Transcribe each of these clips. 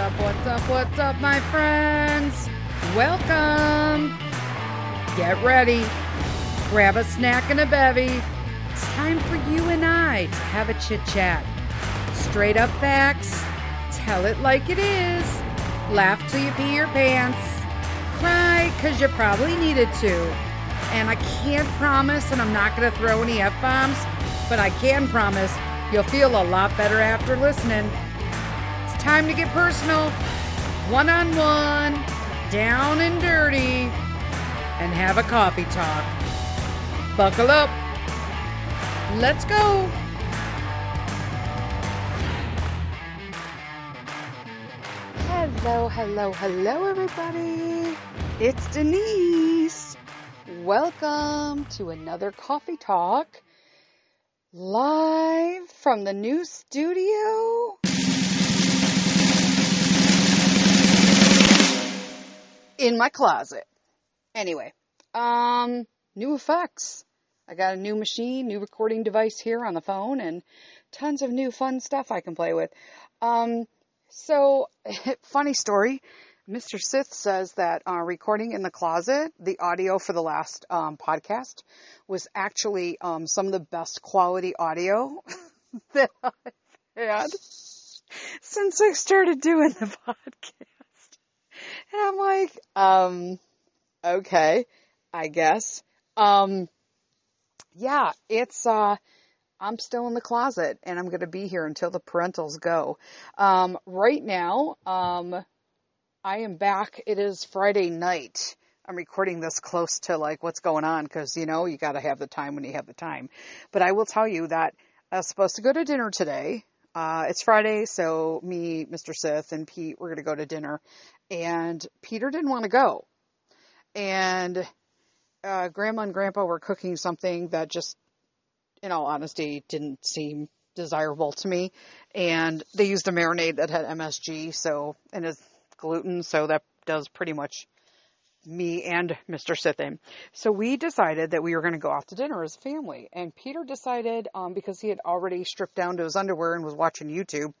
What's up, what's up, what's up, my friends? Welcome. Get ready. Grab a snack and a bevy. It's time for you and I to have a chit chat. Straight up facts. Tell it like it is. Laugh till you pee your pants. Cry because you probably needed to. And I can't promise, and I'm not going to throw any F bombs, but I can promise you'll feel a lot better after listening. Time to get personal, one on one, down and dirty, and have a coffee talk. Buckle up. Let's go. Hello, hello, hello, everybody. It's Denise. Welcome to another coffee talk live from the new studio. In my closet. Anyway, um, new effects. I got a new machine, new recording device here on the phone, and tons of new fun stuff I can play with. Um, so, funny story. Mr. Sith says that uh, recording in the closet, the audio for the last um, podcast was actually um, some of the best quality audio that I've had since I started doing the podcast. And I'm like, um, okay, I guess. Um, yeah, it's, uh, I'm still in the closet and I'm going to be here until the parentals go. Um, right now, um, I am back. It is Friday night. I'm recording this close to like what's going on because, you know, you got to have the time when you have the time. But I will tell you that I was supposed to go to dinner today. Uh, it's Friday, so me, Mr. Sith, and Pete, we're going to go to dinner. And Peter didn't want to go. And uh, Grandma and Grandpa were cooking something that just in all honesty, didn't seem desirable to me. And they used a marinade that had MSG, so and is gluten, so that does pretty much me and Mr. Sithin. So we decided that we were going to go off to dinner as a family. And Peter decided, um, because he had already stripped down to his underwear and was watching YouTube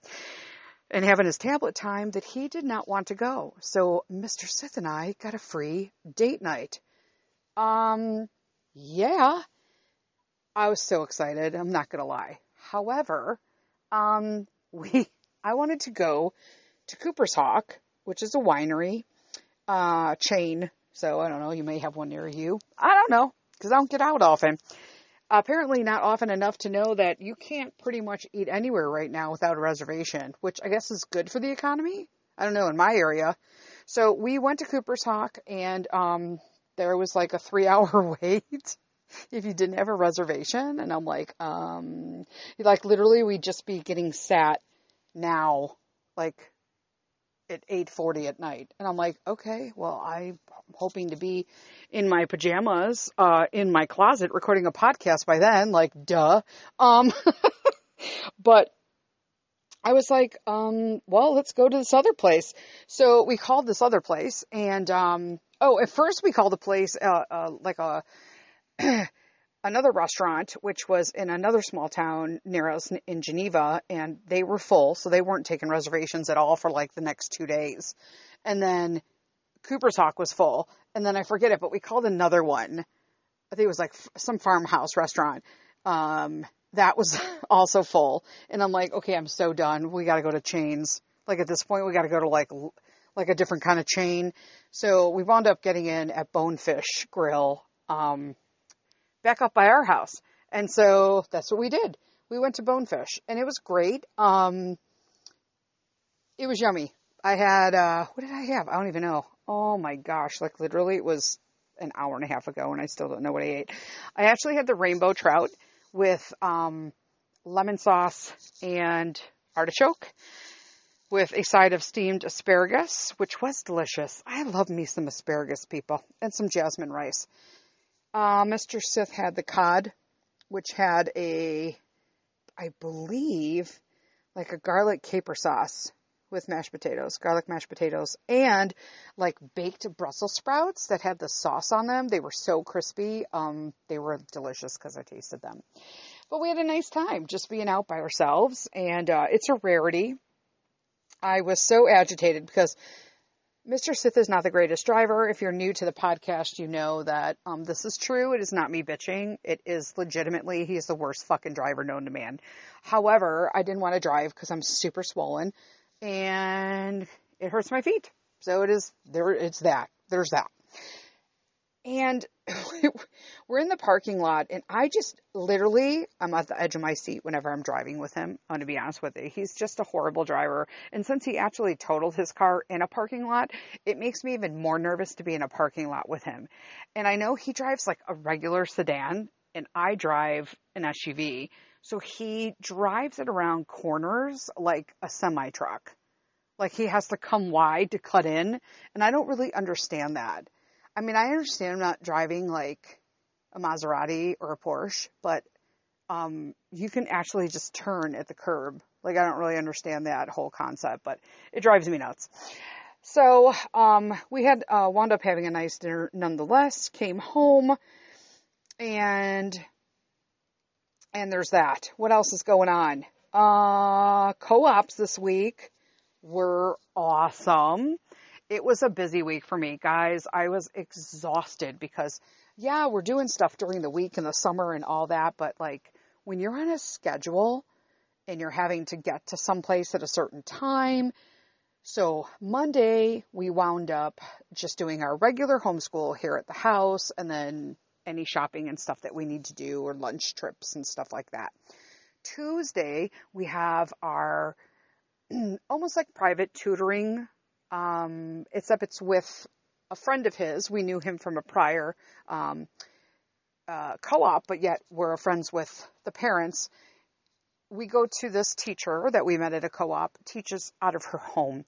and having his tablet time, that he did not want to go. So Mr. Sith and I got a free date night. Um, yeah, I was so excited. I'm not going to lie. However, um, we, I wanted to go to Cooper's Hawk, which is a winery, uh, chain. So I don't know, you may have one near you. I don't know, cause I don't get out often. Apparently not often enough to know that you can't pretty much eat anywhere right now without a reservation, which I guess is good for the economy. I don't know, in my area. So we went to Cooper's Hawk and, um, there was like a three hour wait if you didn't have a reservation. And I'm like, um, like literally we'd just be getting sat now, like at 8:40 at night. And I'm like, okay, well, I'm hoping to be in my pajamas, uh, in my closet recording a podcast by then, like, duh. Um, but I was like, um, well, let's go to this other place. So we called this other place and, um, oh, at first we called the place, uh, uh, like a, another restaurant, which was in another small town near us in Geneva, and they were full, so they weren't taking reservations at all for like the next two days. And then Cooper's Hawk was full, and then I forget it, but we called another one. I think it was like some farmhouse restaurant. Um, that was also full, and I'm like, okay, I'm so done. We got to go to chains. Like at this point, we got to go to like like a different kind of chain. So we wound up getting in at Bonefish Grill. Um, back up by our house. And so that's what we did. We went to Bonefish and it was great. Um, it was yummy. I had, uh, what did I have? I don't even know. Oh my gosh. Like literally it was an hour and a half ago and I still don't know what I ate. I actually had the rainbow trout with, um, lemon sauce and artichoke with a side of steamed asparagus, which was delicious. I love me some asparagus, people, and some jasmine rice. Uh, Mr. Sith had the cod, which had a, I believe, like a garlic caper sauce with mashed potatoes, garlic mashed potatoes, and like baked Brussels sprouts that had the sauce on them. They were so crispy. Um, they were delicious because I tasted them. But we had a nice time just being out by ourselves, and uh, it's a rarity I was so agitated because Mr. Sith is not the greatest driver. If you're new to the podcast, you know that um, this is true. It is not me bitching. It is legitimately, he's the worst fucking driver known to man. However, I didn't want to drive because I'm super swollen and it hurts my feet. So it is, there, it's that. There's that. And we're in the parking lot and I just literally, I'm at the edge of my seat whenever I'm driving with him. I'm going to be honest with you. He's just a horrible driver. And since he actually totaled his car in a parking lot, it makes me even more nervous to be in a parking lot with him. And I know he drives like a regular sedan and I drive an SUV. So he drives it around corners like a semi truck. Like he has to come wide to cut in. And I don't really understand that. I mean, I understand I'm not driving like a Maserati or a Porsche, but um, you can actually just turn at the curb. Like, I don't really understand that whole concept, but it drives me nuts. So, um, we had, uh, wound up having a nice dinner nonetheless, came home, and, and there's that. What else is going on? Uh, co-ops this week were awesome it was a busy week for me, guys. I was exhausted because, yeah, we're doing stuff during the week and the summer and all that, but like when you're on a schedule and you're having to get to someplace at a certain time. So Monday, we wound up just doing our regular homeschool here at the house and then any shopping and stuff that we need to do or lunch trips and stuff like that. Tuesday, we have our almost like private tutoring um, except it's with a friend of his. We knew him from a prior um, uh, co-op, but yet we're friends with the parents. We go to this teacher that we met at a co-op, teaches out of her home,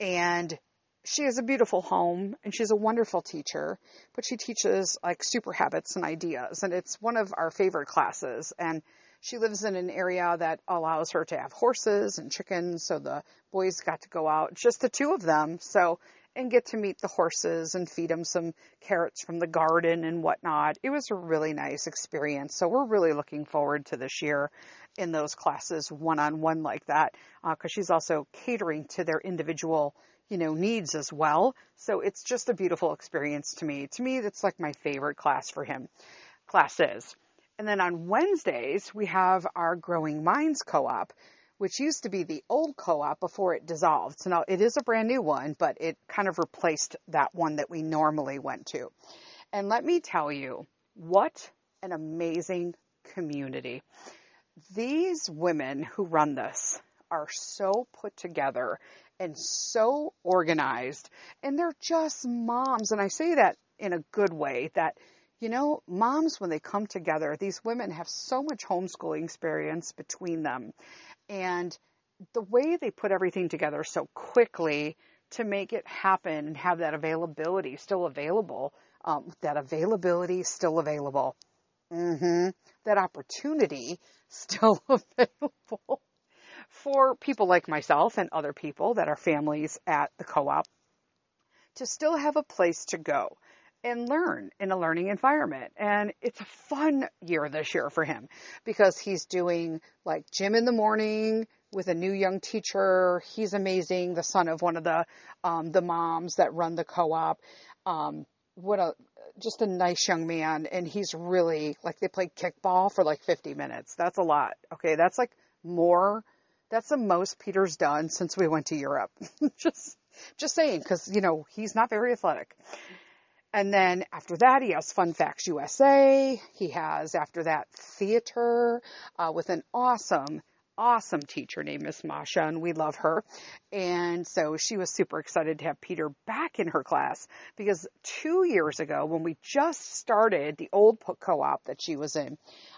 and she has a beautiful home and she's a wonderful teacher, but she teaches like super habits and ideas, and it's one of our favorite classes. And she lives in an area that allows her to have horses and chickens. So the boys got to go out, just the two of them. So, and get to meet the horses and feed them some carrots from the garden and whatnot. It was a really nice experience. So we're really looking forward to this year in those classes one on one like that. Uh, cause she's also catering to their individual you know, needs as well. So it's just a beautiful experience to me. To me, that's like my favorite class for him. Classes. And then on Wednesdays, we have our Growing Minds co-op, which used to be the old co-op before it dissolved. So now it is a brand new one, but it kind of replaced that one that we normally went to. And let me tell you, what an amazing community. These women who run this are so put together and so organized, and they're just moms. And I say that in a good way that you know, moms, when they come together, these women have so much homeschooling experience between them. And the way they put everything together so quickly to make it happen and have that availability still available, um, that availability still available. Mm-hmm. That opportunity still available for people like myself and other people that are families at the co-op to still have a place to go and learn in a learning environment. And it's a fun year this year for him because he's doing like gym in the morning with a new young teacher. He's amazing. The son of one of the, um, the moms that run the co-op. Um, what a, just a nice young man. And he's really like they play kickball for like 50 minutes. That's a lot. Okay. That's like more. That's the most Peter's done since we went to Europe. just, just saying, cause you know, he's not very athletic. And then after that, he has Fun Facts USA. He has, after that, theater uh, with an awesome, awesome teacher named Miss Masha, and we love her. And so she was super excited to have Peter back in her class because two years ago, when we just started the old co-op that she was in,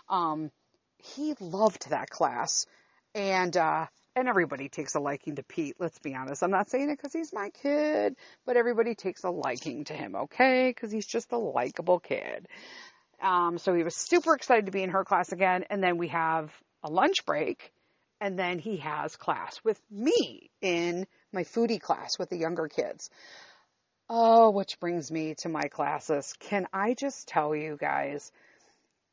um, he loved that class. And uh, and everybody takes a liking to Pete. Let's be honest. I'm not saying it because he's my kid, but everybody takes a liking to him, okay? Because he's just a likable kid. Um, so he was super excited to be in her class again. And then we have a lunch break. And then he has class with me in my foodie class with the younger kids. Oh, which brings me to my classes. Can I just tell you guys,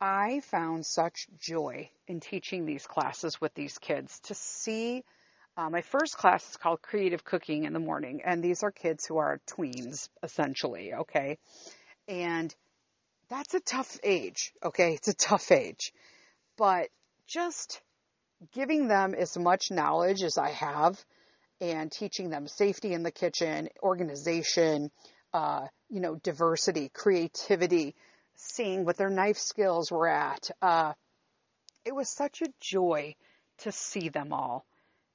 I found such joy in teaching these classes with these kids to see Uh, my first class is called Creative Cooking in the Morning, and these are kids who are tweens, essentially, okay? And that's a tough age, okay? It's a tough age. But just giving them as much knowledge as I have and teaching them safety in the kitchen, organization, uh, you know, diversity, creativity, seeing what their knife skills were at. Uh, it was such a joy to see them all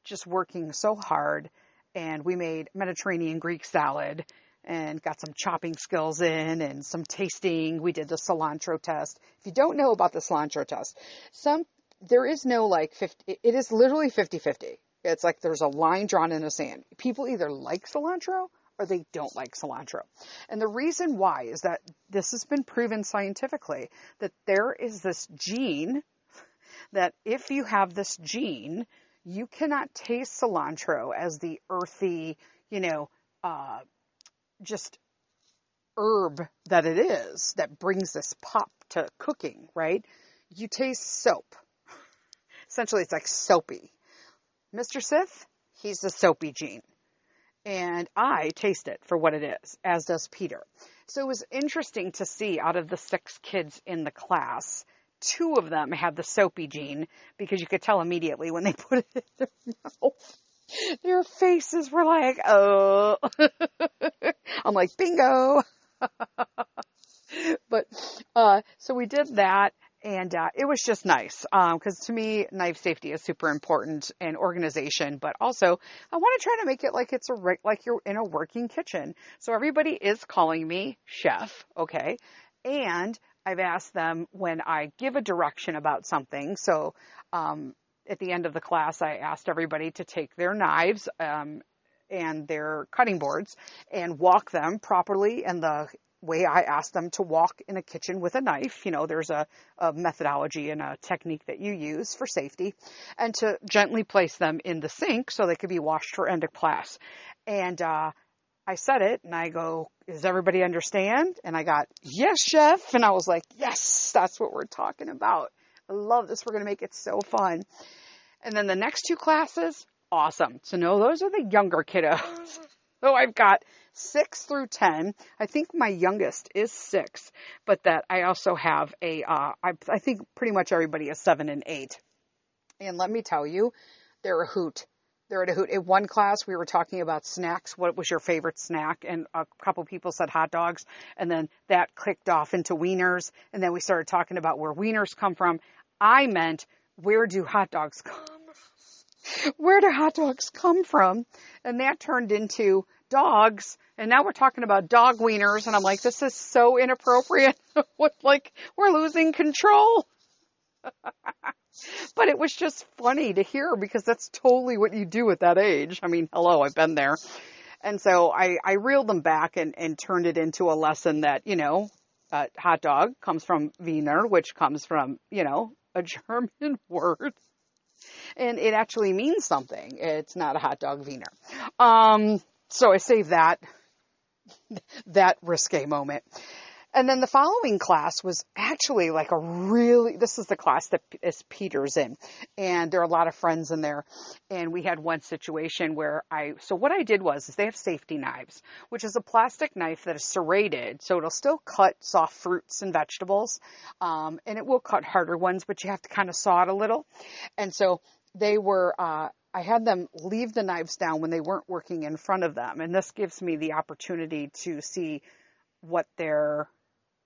just working so hard. And we made Mediterranean Greek salad and got some chopping skills in and some tasting. We did the cilantro test. If you don't know about the cilantro test, some there is no like 50 it is literally 50-50. It's like there's a line drawn in the sand. People either like cilantro or they don't like cilantro. And the reason why is that this has been proven scientifically that there is this gene that if you have this gene, you cannot taste cilantro as the earthy, you know, uh, just herb that it is that brings this pop to cooking, right? You taste soap. Essentially, it's like soapy. Mr. Sith, he's the soapy gene. And I taste it for what it is, as does Peter. So it was interesting to see out of the six kids in the class, two of them had the soapy gene because you could tell immediately when they put it in their mouth. Their faces were like, oh. I'm like, bingo. but, uh, so we did that and uh, it was just nice because um, to me knife safety is super important and organization but also i want to try to make it like it's a like you're in a working kitchen. So everybody is calling me chef okay? And i've asked them when i give a direction about something. So um, at the end of the class i asked everybody to take their knives um, and their cutting boards and walk them properly in the way I ask them to walk in a kitchen with a knife. You know, there's a, a, methodology and a technique that you use for safety, and to gently place them in the sink so they could be washed for end of class. And uh, I said it, and I go, "Does everybody understand?" And I got, "Yes, chef." And I was like, "Yes, that's what we're talking about. I love this. We're to make it so fun." And then the next two classes, awesome. So no, those are the younger kiddos. so I've got six through 10. I think my youngest is six, but that I also have a. Uh, I, I think pretty much everybody is seven and eight. And let me tell you, they're a hoot. They're at a hoot. In one class, we were talking about snacks. What was your favorite snack? And a couple people said hot dogs. And then that clicked off into wieners. And then we started talking about where wieners come from. I meant, where do hot dogs come where do hot dogs come from? And that turned into dogs. And now we're talking about dog wieners. And I'm like, this is so inappropriate. what, like, we're losing control. but it was just funny to hear because that's totally what you do at that age. I mean, hello, I've been there. And so I, I reeled them back and, and turned it into a lesson that, you know, uh, hot dog comes from Wiener, which comes from, you know, a German word. And it actually means something. It's not a hot dog Wiener. Um, so I saved that, that risque moment. And then the following class was actually like a really, this is the class that is Peter's in. And there are a lot of friends in there. And we had one situation where I, so what I did was, is they have safety knives, which is a plastic knife that is serrated. So it'll still cut soft fruits and vegetables. Um, and it will cut harder ones, but you have to kind of saw it a little. And so they were, uh, I had them leave the knives down when they weren't working in front of them. And this gives me the opportunity to see what they're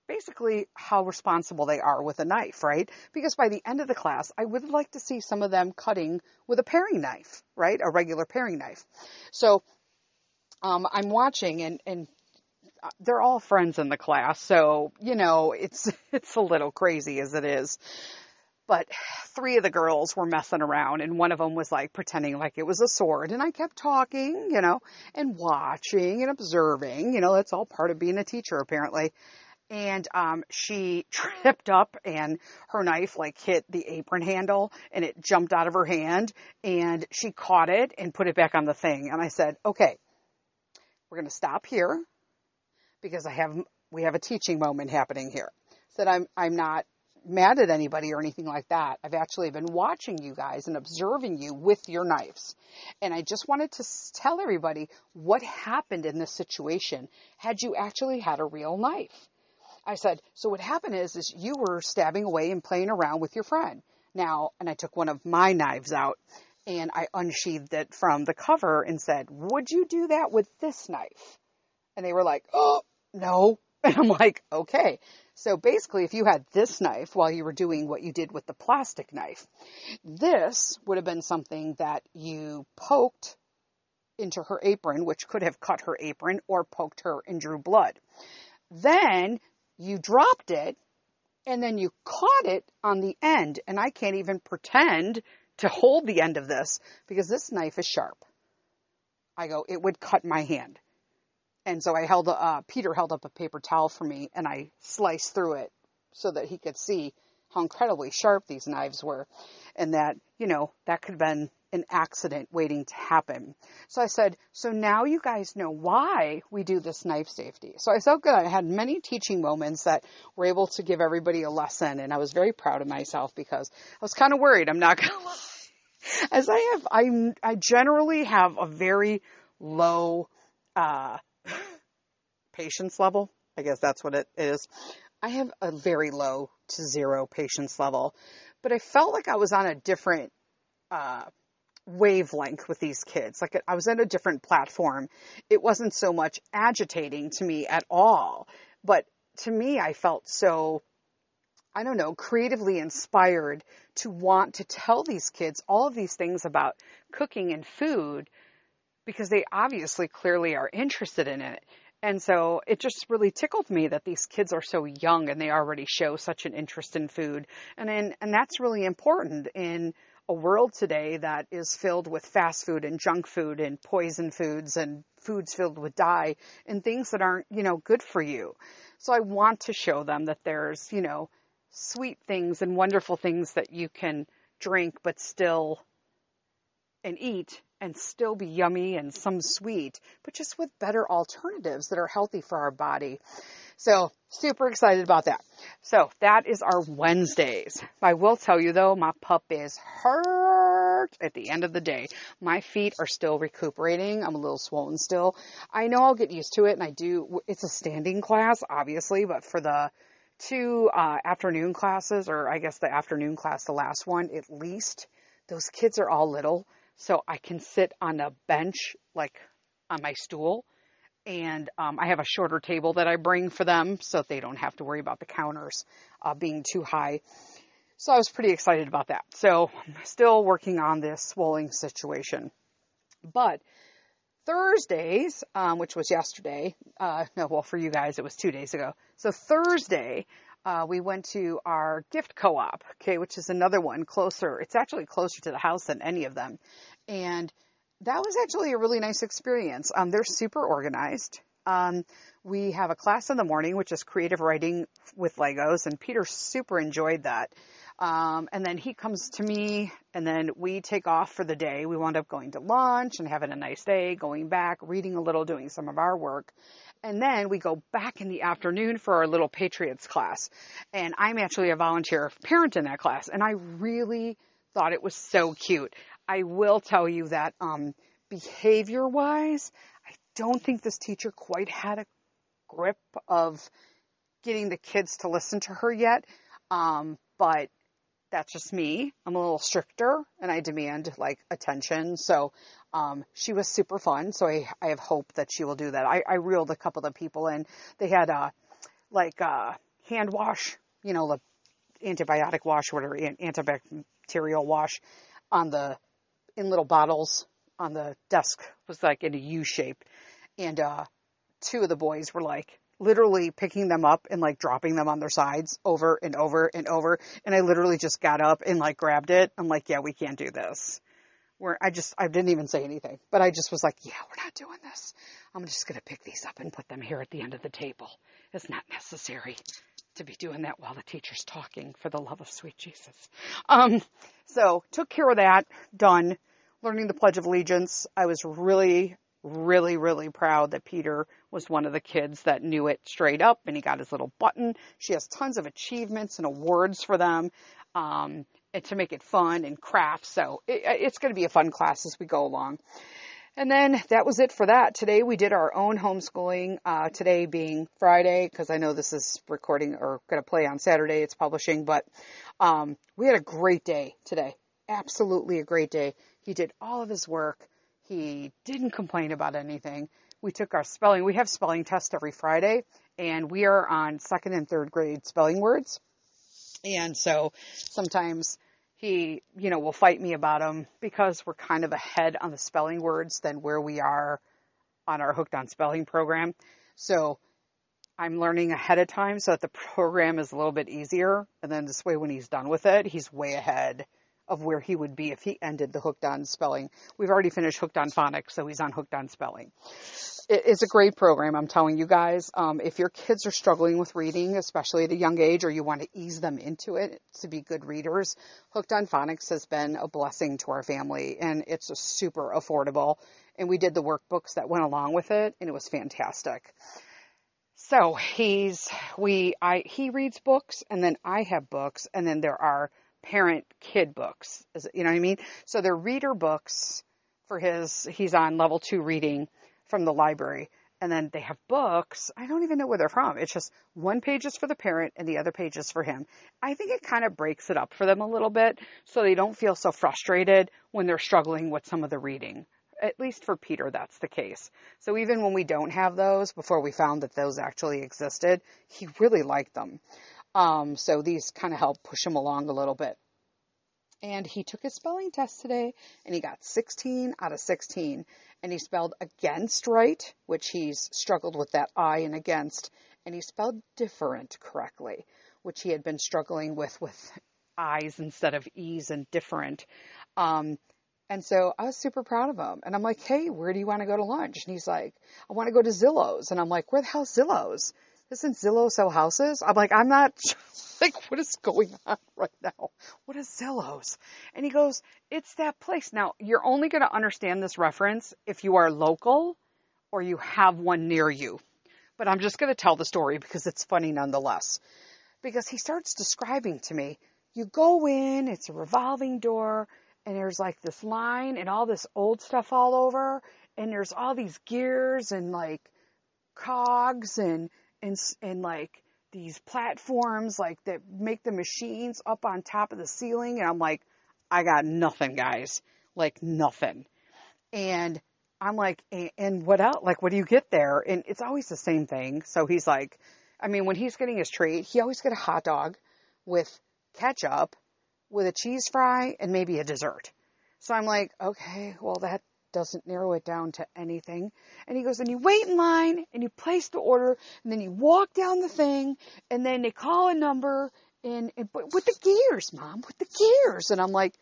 basically how responsible they are with a knife, right? Because by the end of the class, I would like to see some of them cutting with a paring knife, right? A regular paring knife. So, um, I'm watching and, and uh, they're all friends in the class. So, you know, it's, it's a little crazy as it is but three of the girls were messing around and one of them was like pretending like it was a sword and I kept talking, you know, and watching and observing, you know, that's all part of being a teacher apparently. And um, she tripped up and her knife like hit the apron handle and it jumped out of her hand and she caught it and put it back on the thing. And I said, okay, we're going to stop here because I have, we have a teaching moment happening here. Said I'm, I'm not mad at anybody or anything like that. I've actually been watching you guys and observing you with your knives. And I just wanted to tell everybody what happened in this situation had you actually had a real knife. I said, so what happened is, is you were stabbing away and playing around with your friend. Now, and I took one of my knives out and I unsheathed it from the cover and said, would you do that with this knife? And they were like, oh, no. And I'm like, okay. So basically, if you had this knife while you were doing what you did with the plastic knife, this would have been something that you poked into her apron, which could have cut her apron or poked her and drew blood. Then you dropped it and then you caught it on the end. And I can't even pretend to hold the end of this because this knife is sharp. I go, it would cut my hand. And so I held, uh, Peter held up a paper towel for me and I sliced through it so that he could see how incredibly sharp these knives were and that, you know, that could have been an accident waiting to happen. So I said, so now you guys know why we do this knife safety. So I felt good. I had many teaching moments that were able to give everybody a lesson and I was very proud of myself because I was kind of worried. I'm not going to lie. As I have, I, I generally have a very low, uh, patience level. I guess that's what it is. I have a very low to zero patience level, but I felt like I was on a different uh, wavelength with these kids. Like I was at a different platform. It wasn't so much agitating to me at all, but to me, I felt so, I don't know, creatively inspired to want to tell these kids all of these things about cooking and food because they obviously clearly are interested in it. And so it just really tickled me that these kids are so young and they already show such an interest in food. And in, and that's really important in a world today that is filled with fast food and junk food and poison foods and foods filled with dye and things that aren't, you know, good for you. So I want to show them that there's, you know, sweet things and wonderful things that you can drink but still and eat and still be yummy and some sweet, but just with better alternatives that are healthy for our body. So super excited about that. So that is our Wednesdays. I will tell you though, my pup is hurt at the end of the day. My feet are still recuperating. I'm a little swollen still. I know I'll get used to it and I do. It's a standing class, obviously, but for the two uh, afternoon classes, or I guess the afternoon class, the last one, at least, those kids are all little so I can sit on a bench, like on my stool. And um, I have a shorter table that I bring for them so they don't have to worry about the counters uh, being too high. So I was pretty excited about that. So I'm still working on this swelling situation. But Thursdays, um, which was yesterday, uh, no, well, for you guys, it was two days ago. So Thursday, uh, we went to our gift co-op, okay, which is another one closer. It's actually closer to the house than any of them. And that was actually a really nice experience. Um, they're super organized. Um, we have a class in the morning, which is creative writing with Legos, and Peter super enjoyed that. Um, and then he comes to me, and then we take off for the day. We wound up going to lunch and having a nice day, going back, reading a little, doing some of our work. And then we go back in the afternoon for our little Patriots class. And I'm actually a volunteer parent in that class. And I really thought it was so cute. I will tell you that um, behavior wise, I don't think this teacher quite had a grip of getting the kids to listen to her yet. Um, but that's just me. I'm a little stricter and I demand like attention. So um, she was super fun, so I, I have hope that she will do that. I, I reeled a couple of people in. They had uh, like uh, hand wash, you know, the antibiotic wash, whatever, antibacterial wash on the in little bottles on the desk it was like in a U shape, and uh, two of the boys were like literally picking them up and like dropping them on their sides over and over and over. And I literally just got up and like grabbed it. I'm like, yeah, we can't do this where I just, I didn't even say anything, but I just was like, yeah, we're not doing this. I'm just going to pick these up and put them here at the end of the table. It's not necessary to be doing that while the teacher's talking for the love of sweet Jesus. Um, so took care of that, done. Learning the Pledge of Allegiance. I was really really, really proud that Peter was one of the kids that knew it straight up and he got his little button. She has tons of achievements and awards for them. Um, and to make it fun and crafts. So it, it's going to be a fun class as we go along. And then that was it for that. Today we did our own homeschooling. Uh, today being Friday, because I know this is recording or going to play on Saturday. It's publishing, but um, we had a great day today. Absolutely a great day. He did all of his work. He didn't complain about anything. We took our spelling. We have spelling tests every Friday, and we are on second and third grade spelling words. And so sometimes he, you know, will fight me about them because we're kind of ahead on the spelling words than where we are on our Hooked on Spelling program. So I'm learning ahead of time so that the program is a little bit easier. And then this way, when he's done with it, he's way ahead of where he would be if he ended the Hooked on Spelling. We've already finished Hooked on Phonics, so he's on Hooked on Spelling it's a great program. I'm telling you guys. Um, if your kids are struggling with reading, especially at a young age, or you want to ease them into it to be good readers, Hooked on Phonics has been a blessing to our family, and it's super affordable. And we did the workbooks that went along with it, and it was fantastic. So he's we I he reads books, and then I have books, and then there are parent kid books. You know what I mean? So they're reader books for his. He's on level two reading from the library. And then they have books. I don't even know where they're from. It's just one page is for the parent and the other page is for him. I think it kind of breaks it up for them a little bit so they don't feel so frustrated when they're struggling with some of the reading. At least for Peter, that's the case. So even when we don't have those, before we found that those actually existed, he really liked them. Um, so these kind of help push him along a little bit. And he took his spelling test today and he got 16 out of 16 and he spelled against right, which he's struggled with that I and against, and he spelled different correctly, which he had been struggling with with I's instead of E's and different. Um, and so I was super proud of him. And I'm like, hey, where do you want to go to lunch? And he's like, I want to go to Zillow's. And I'm like, where the hell's Zillow's? Isn't Zillow sell houses? I'm like, I'm not like, what is going on right now? What is Zillow's? And he goes, it's that place. Now, you're only going to understand this reference if you are local or you have one near you. But I'm just going to tell the story because it's funny nonetheless. Because he starts describing to me, you go in, it's a revolving door, and there's like this line and all this old stuff all over, and there's all these gears and like cogs and and and like these platforms like that make the machines up on top of the ceiling and I'm like I got nothing guys. Like nothing. And I'm like and what else like what do you get there? And it's always the same thing. So he's like I mean when he's getting his treat he always get a hot dog with ketchup with a cheese fry and maybe a dessert. So I'm like okay well that doesn't narrow it down to anything. And he goes, and you wait in line and you place the order and then you walk down the thing and then they call a number and, and but with the gears, mom, with the gears. And I'm like,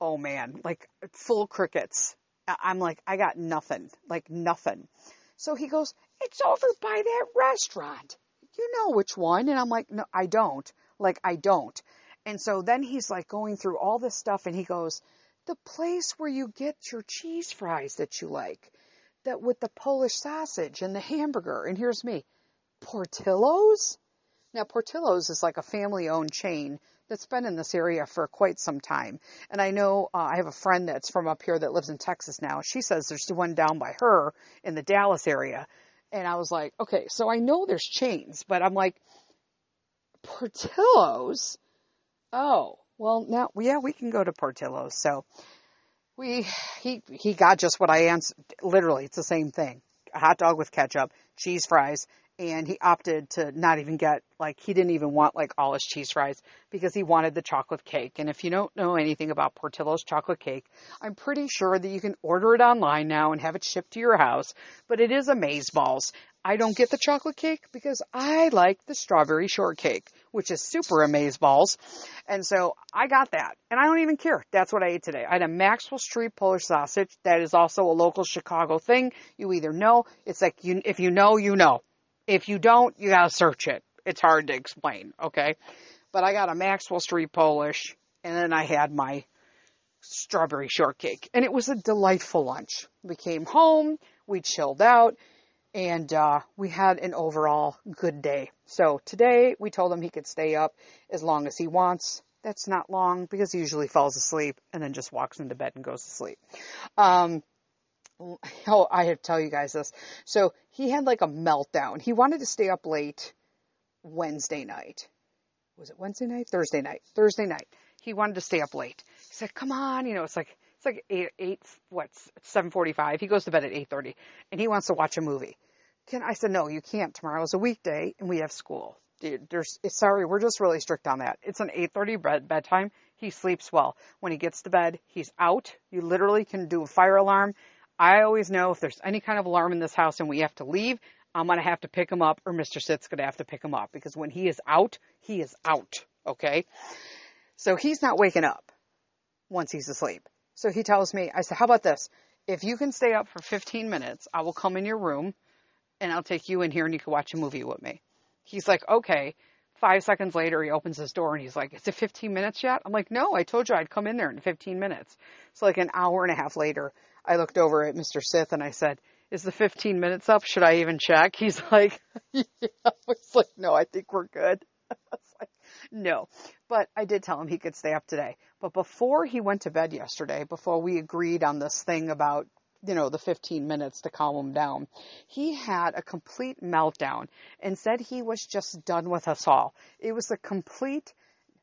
oh man, like full crickets. I'm like, I got nothing, like nothing. So he goes, it's over by that restaurant. You know which one? And I'm like, no, I don't. Like, I don't. And so then he's like going through all this stuff and he goes, the place where you get your cheese fries that you like, that with the Polish sausage and the hamburger. And here's me, Portillo's? Now, Portillo's is like a family owned chain that's been in this area for quite some time. And I know uh, I have a friend that's from up here that lives in Texas now. She says there's the one down by her in the Dallas area. And I was like, okay, so I know there's chains, but I'm like, Portillo's? Oh, well, now, yeah, we can go to Portillo's. So we, he, he got just what I answered. Literally, it's the same thing. A hot dog with ketchup, cheese fries, and he opted to not even get, like, he didn't even want, like, all his cheese fries because he wanted the chocolate cake. And if you don't know anything about Portillo's chocolate cake, I'm pretty sure that you can order it online now and have it shipped to your house, but it is amaze balls. I don't get the chocolate cake because I like the strawberry shortcake, which is super amaze balls. And so I got that. And I don't even care. That's what I ate today. I had a Maxwell Street Polish sausage. That is also a local Chicago thing. You either know, it's like you, if you know, you know. If you don't, you gotta search it. It's hard to explain, okay? But I got a Maxwell Street Polish and then I had my strawberry shortcake. And it was a delightful lunch. We came home, we chilled out, and uh, we had an overall good day. So today we told him he could stay up as long as he wants. That's not long because he usually falls asleep and then just walks into bed and goes to sleep. Um, oh, I have to tell you guys this. So he had like a meltdown. He wanted to stay up late Wednesday night. Was it Wednesday night? Thursday night. Thursday night. He wanted to stay up late. He said, "Come on, you know, it's like it's like eight, eight what's seven forty-five. He goes to bed at eight thirty, and he wants to watch a movie." Can I said, "No, you can't. Tomorrow's a weekday, and we have school." Dude, there's eh, sorry, we're just really strict on that. It's an eight thirty bed bedtime. He sleeps well. When he gets to bed, he's out. You literally can do a fire alarm. I always know if there's any kind of alarm in this house and we have to leave, I'm going to have to pick him up or Mr. Sith's going to have to pick him up because when he is out, he is out. Okay. So he's not waking up once he's asleep. So he tells me, I said, how about this? If you can stay up for 15 minutes, I will come in your room and I'll take you in here and you can watch a movie with me. He's like, okay. Five seconds later, he opens his door and he's like, is it 15 minutes yet? I'm like, no, I told you I'd come in there in 15 minutes. So like an hour and a half later, I looked over at Mr. Sith and I said, is the 15 minutes up? Should I even check? He's like, yeah. I was like, no, I think we're good. Like, no. But I did tell him he could stay up today. But before he went to bed yesterday, before we agreed on this thing about, you know, the 15 minutes to calm him down, he had a complete meltdown and said he was just done with us all. It was a complete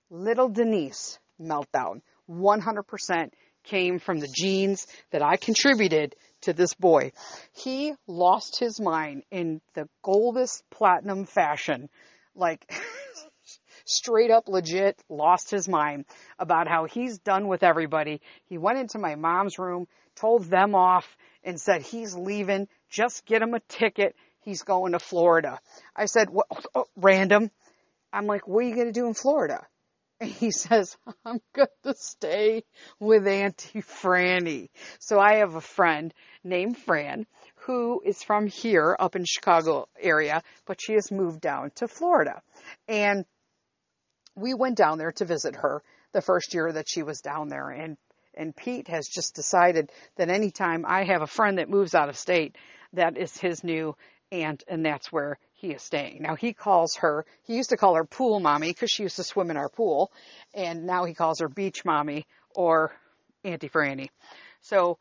little Denise meltdown. 100% came from the genes that I contributed to this boy. He lost his mind in the goldest platinum fashion. Like, straight up legit lost his mind about how he's done with everybody. He went into my mom's room, told them off, and said he's leaving. Just get him a ticket. He's going to Florida. I said, what, oh, oh, random. I'm like, what are you going to do in Florida? And he says, I'm going to stay with Auntie Franny. So I have a friend named Fran who is from here up in Chicago area, but she has moved down to Florida. And we went down there to visit her the first year that she was down there. And, and Pete has just decided that anytime I have a friend that moves out of state, that is his new aunt and that's where he is staying. Now he calls her, he used to call her pool mommy because she used to swim in our pool and now he calls her beach mommy or Auntie Franny. So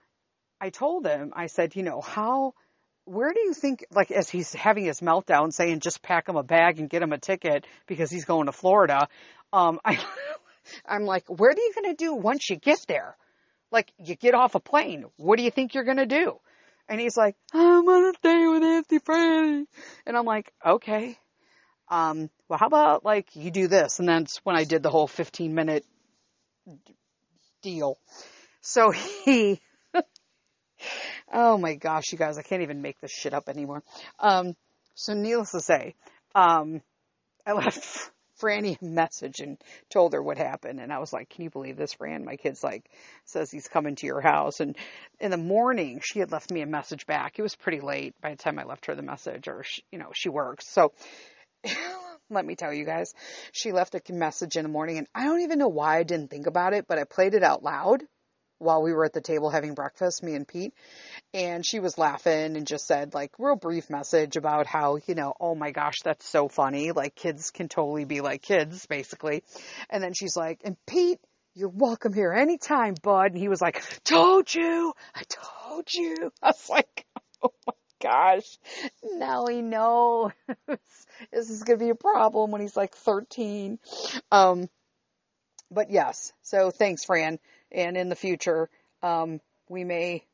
I told him, I said, you know, how, where do you think, like as he's having his meltdown saying just pack him a bag and get him a ticket because he's going to Florida, um, I, I'm like, what are you going to do once you get there? Like you get off a plane, what do you think you're going to do? And he's like, I'm gonna stay with Auntie Franny. And I'm like, okay. Um, well, how about like you do this? And that's when I did the whole 15 minute deal. So he, oh my gosh, you guys, I can't even make this shit up anymore. Um, so needless to say, um, I left Franny a message and told her what happened. And I was like, can you believe this, Fran? My kid's like, says he's coming to your house. And in the morning, she had left me a message back. It was pretty late by the time I left her the message or, she, you know, she works. So let me tell you guys, she left a message in the morning and I don't even know why I didn't think about it, but I played it out loud while we were at the table having breakfast, me and Pete. And she was laughing and just said like real brief message about how, you know, oh my gosh, that's so funny. Like kids can totally be like kids, basically. And then she's like, and Pete, you're welcome here anytime, bud. And he was like, told you, I told you. I was like, oh my gosh, now he knows this is going to be a problem when he's like 13. Um, but yes, so thanks, Fran and in the future, um, we may,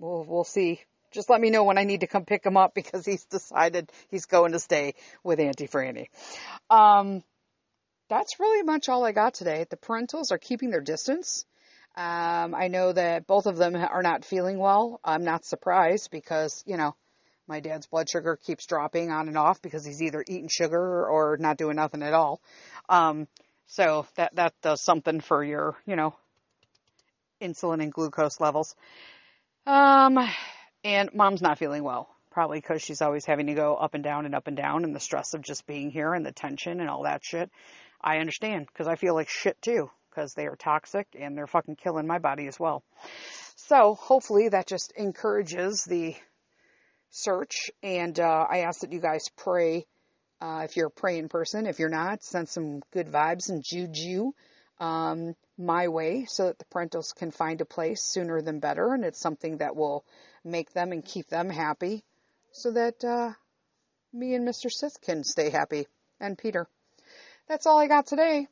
we'll, we'll see. Just let me know when I need to come pick him up because he's decided he's going to stay with Auntie Franny. Um, that's really much all I got today. The parentals are keeping their distance. Um, I know that both of them are not feeling well. I'm not surprised because, you know, my dad's blood sugar keeps dropping on and off because he's either eating sugar or not doing nothing at all. Um, so that, that does something for your, you know, insulin and glucose levels. Um, and mom's not feeling well, probably because she's always having to go up and down and up and down and the stress of just being here and the tension and all that shit. I understand because I feel like shit too. because they are toxic and they're fucking killing my body as well. So hopefully that just encourages the search. And uh, I ask that you guys pray uh, if you're a praying person. If you're not, send some good vibes and juju um, my way so that the parentals can find a place sooner than better. And it's something that will make them and keep them happy so that uh, me and Mr. Sith can stay happy and Peter. That's all I got today.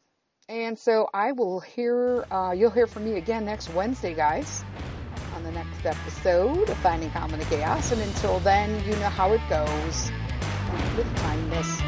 And so I will hear, uh, you'll hear from me again next Wednesday, guys, on the next episode of Finding Common Chaos. And until then, you know how it goes with kindness.